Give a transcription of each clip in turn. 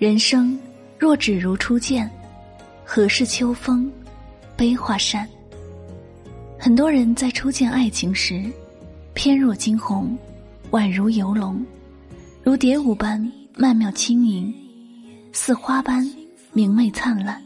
人生若只如初见，何事秋风悲画扇？很多人在初见爱情时，翩若惊鸿，宛如游龙，如蝶舞般曼妙轻盈，似花般明媚灿烂。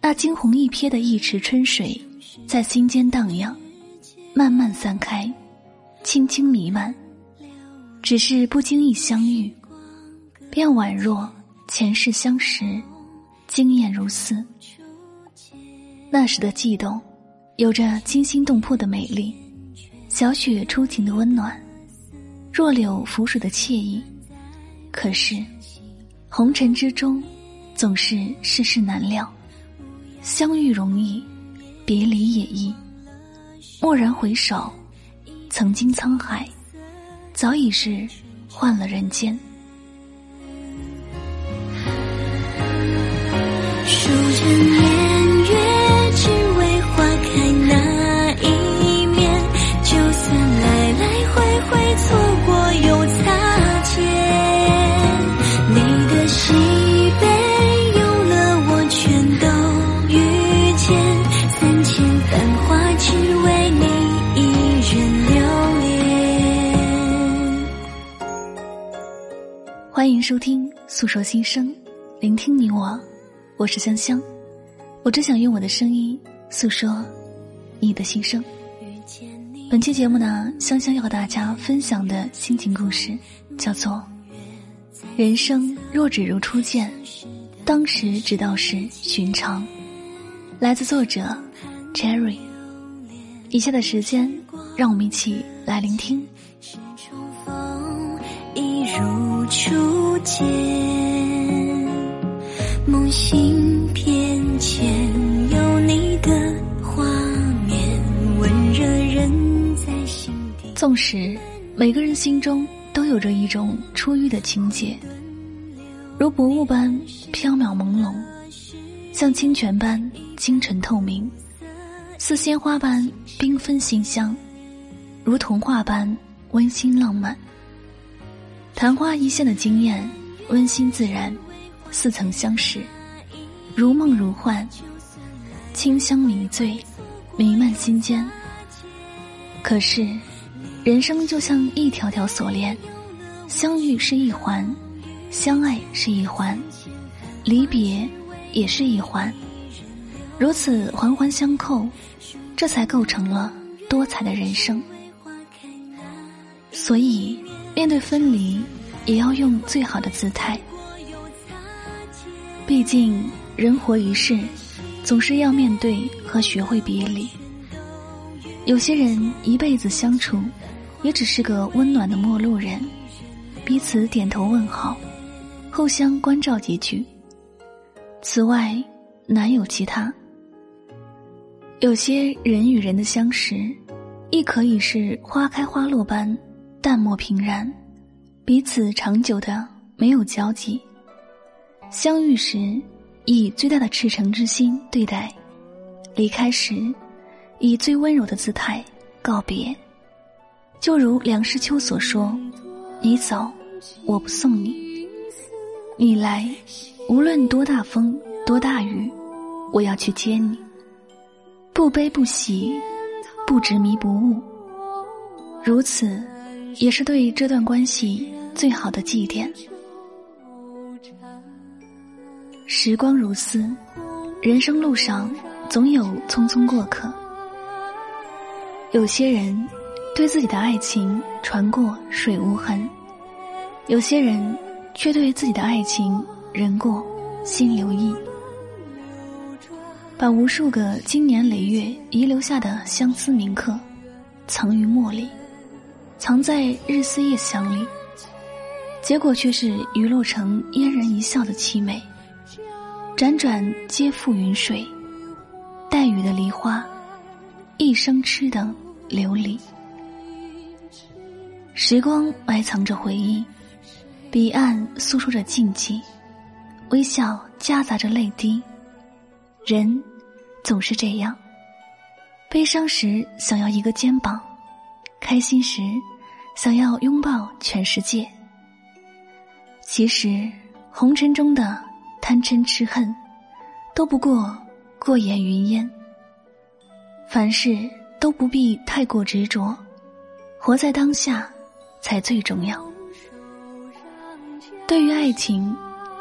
那惊鸿一瞥的一池春水，在心间荡漾，慢慢散开，轻轻弥漫。只是不经意相遇，便宛若前世相识，惊艳如斯。那时的悸动，有着惊心动魄的美丽，小雪初晴的温暖，弱柳拂水的惬意。可是，红尘之中，总是世事难料，相遇容易，别离也易。蓦然回首，曾经沧海。早已是换了人间。这年月只为花开那一面，就算来来回回错过又擦肩，你的喜悲有了我全都遇见，三千繁花只为你一人留恋。欢迎收听诉说心声，聆听你我，我是香香。我只想用我的声音诉说你的心声。本期节目呢，香香要和大家分享的心情故事叫做《人生若只如初见，当时只道是寻常》，来自作者 Cherry。以下的时间，让我们一起来聆听。重逢，一如初见。梦醒片前，有你的画面，温热人在心底。纵使每个人心中都有着一种初遇的情节，如薄雾般缥缈朦胧，像清泉般清纯透明，似鲜花般缤纷馨香，如童话般温馨浪漫。昙花一现的惊艳，温馨自然，似曾相识，如梦如幻，清香迷醉，弥漫心间。可是，人生就像一条条锁链，相遇是一环，相爱是一环，离别也是一环，如此环环相扣，这才构成了多彩的人生。所以，面对分离，也要用最好的姿态。毕竟，人活一世，总是要面对和学会别离。有些人一辈子相处，也只是个温暖的陌路人，彼此点头问好，互相关照几句。此外，难有其他。有些人与人的相识，亦可以是花开花落般淡漠平然，彼此长久的没有交集。相遇时，以最大的赤诚之心对待；离开时，以最温柔的姿态告别。就如梁实秋所说：“你走，我不送你；你来，无论多大风多大雨，我要去接你。不悲不喜，不执迷不悟。如此，也是对这段关系最好的祭奠。”时光如斯，人生路上总有匆匆过客。有些人对自己的爱情船过水无痕，有些人却对自己的爱情人过心留意，把无数个经年累月遗留下的相思铭刻藏于墨里，藏在日思夜想里，结果却是遗落成嫣然一笑的凄美。辗转皆付云水，带雨的梨花，一生痴等流离。时光埋藏着回忆，彼岸诉说着禁忌，微笑夹杂着泪滴。人总是这样，悲伤时想要一个肩膀，开心时想要拥抱全世界。其实。红尘中的贪嗔痴恨，都不过过眼云烟。凡事都不必太过执着，活在当下才最重要。对于爱情，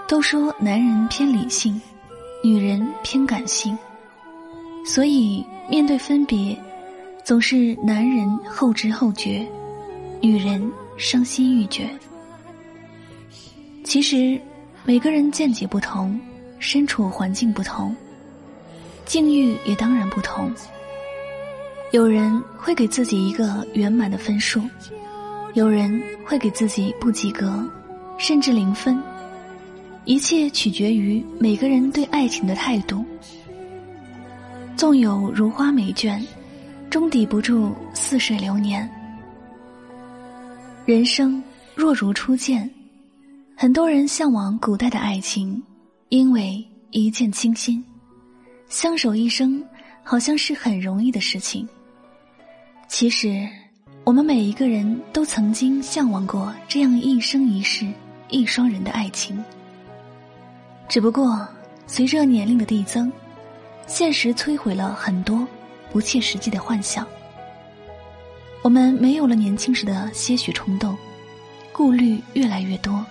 都说男人偏理性，女人偏感性，所以面对分别，总是男人后知后觉，女人伤心欲绝。其实，每个人见解不同，身处环境不同，境遇也当然不同。有人会给自己一个圆满的分数，有人会给自己不及格，甚至零分。一切取决于每个人对爱情的态度。纵有如花美眷，终抵不住似水流年。人生若如初见，很多人向往古代的爱情，因为一见倾心，相守一生好像是很容易的事情。其实，我们每一个人都曾经向往过这样一生一世一双人的爱情。只不过，随着年龄的递增，现实摧毁了很多不切实际的幻想。我们没有了年轻时的些许冲动，顾虑越来越多，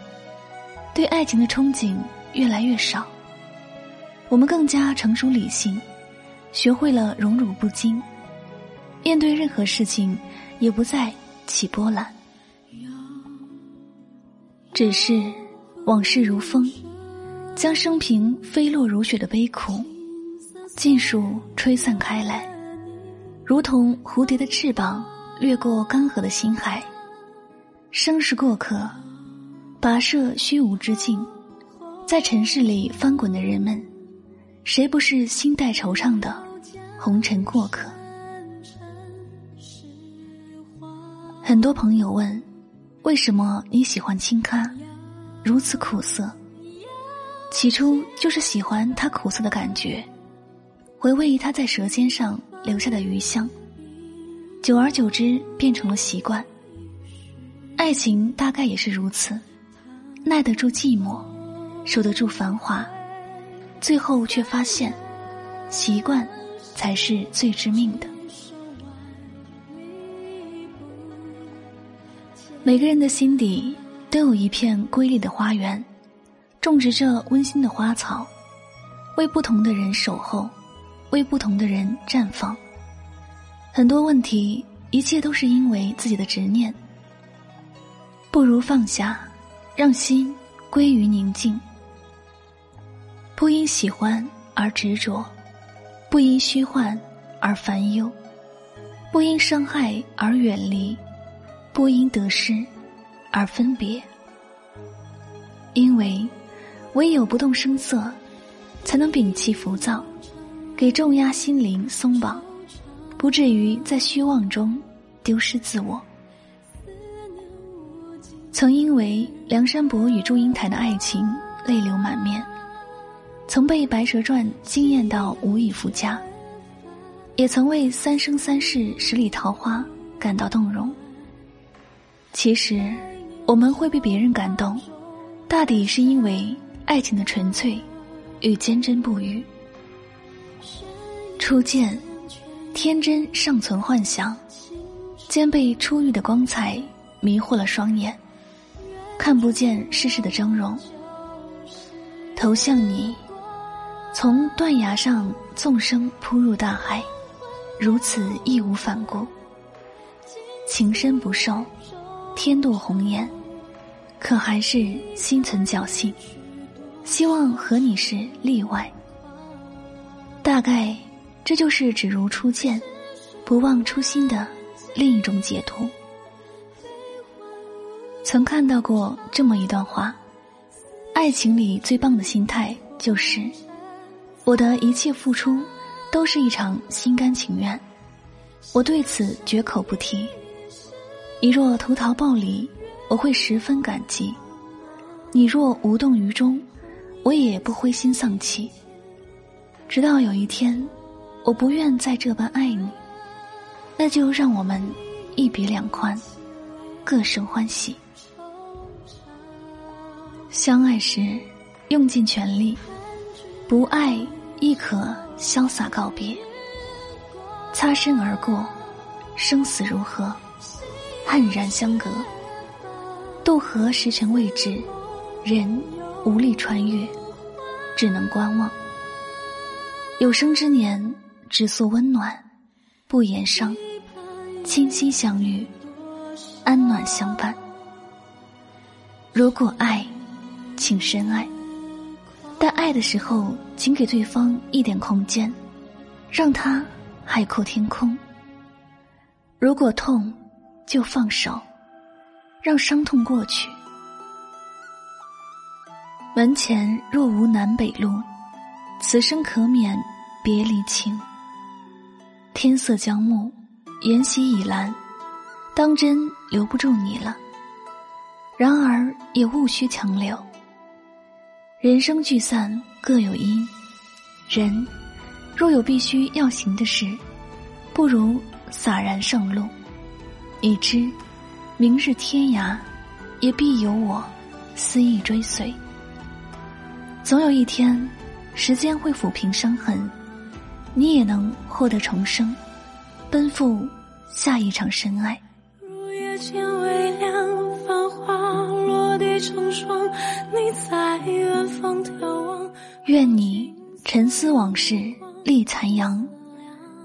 对爱情的憧憬越来越少。我们更加成熟理性，学会了荣辱不惊。面对任何事情，也不再起波澜。只是往事如风，将生平飞落如雪的悲苦，尽数吹散开来，如同蝴蝶的翅膀掠过干涸的心海。生是过客，跋涉虚无之境，在尘世里翻滚的人们，谁不是心带惆怅的红尘过客？很多朋友问：“为什么你喜欢青咖，如此苦涩？”起初就是喜欢它苦涩的感觉，回味它在舌尖上留下的余香。久而久之，变成了习惯。爱情大概也是如此，耐得住寂寞，受得住繁华，最后却发现，习惯才是最致命的。每个人的心底都有一片瑰丽的花园，种植着温馨的花草，为不同的人守候，为不同的人绽放。很多问题，一切都是因为自己的执念。不如放下，让心归于宁静。不因喜欢而执着，不因虚幻而烦忧，不因伤害而远离。不因得失而分别，因为唯有不动声色，才能摒弃浮躁，给重压心灵松绑，不至于在虚妄中丢失自我。曾因为梁山伯与祝英台的爱情泪流满面，曾被《白蛇传》惊艳到无以复加，也曾为《三生三世十里桃花》感到动容。其实，我们会被别人感动，大抵是因为爱情的纯粹与坚贞不渝。初见，天真尚存幻想，兼被初遇的光彩迷惑了双眼，看不见世事的峥嵘。投向你，从断崖上纵身扑入大海，如此义无反顾，情深不寿。天妒红颜，可还是心存侥幸，希望和你是例外。大概这就是只如初见，不忘初心的另一种解脱。曾看到过这么一段话：爱情里最棒的心态就是，我的一切付出都是一场心甘情愿，我对此绝口不提。你若投桃报李，我会十分感激；你若无动于衷，我也不灰心丧气。直到有一天，我不愿再这般爱你，那就让我们一别两宽，各生欢喜。相爱时，用尽全力；不爱亦可潇洒告别。擦身而过，生死如何？黯然相隔。渡河时辰未至，人无力穿越，只能观望。有生之年，只诉温暖，不言伤。倾心相遇，安暖相伴。如果爱，请深爱。但爱的时候，请给对方一点空间，让他海阔天空。如果痛，就放手，让伤痛过去。门前若无南北路，此生可免别离情。天色将暮。沿袭已阑，当真留不住你了。然而也勿需强留。人生聚散各有因，人若有必须要行的事，不如洒然上路。已知明日天涯，也必有我思意追随。总有一天，时间会抚平伤痕，你也能获得重生。奔赴下一场深爱。如夜渐微凉，成双，你在远方眺望。愿你沉思往事立残阳，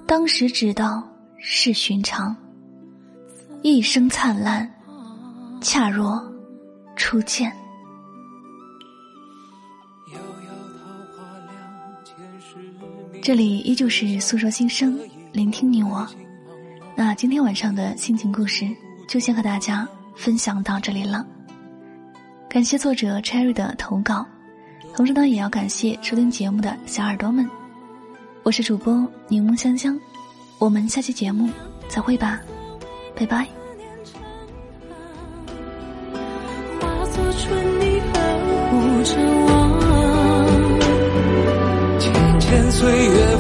当时只道是寻常。一生灿烂，恰若初见。这里依旧是诉说心声。聆听你我，那今天晚上的心情故事就先和大家分享到这里了。感谢作者 Cherry 的投稿，同时呢，也要感谢收听节目的小耳朵们。我是主播柠檬香香，我们下期节目再会吧，拜拜。化作春泥呵着我，浅岁月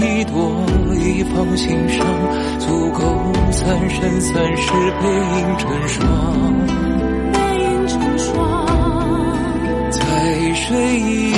一朵一放心上，足够三生三世背影成双。背影成双，在水一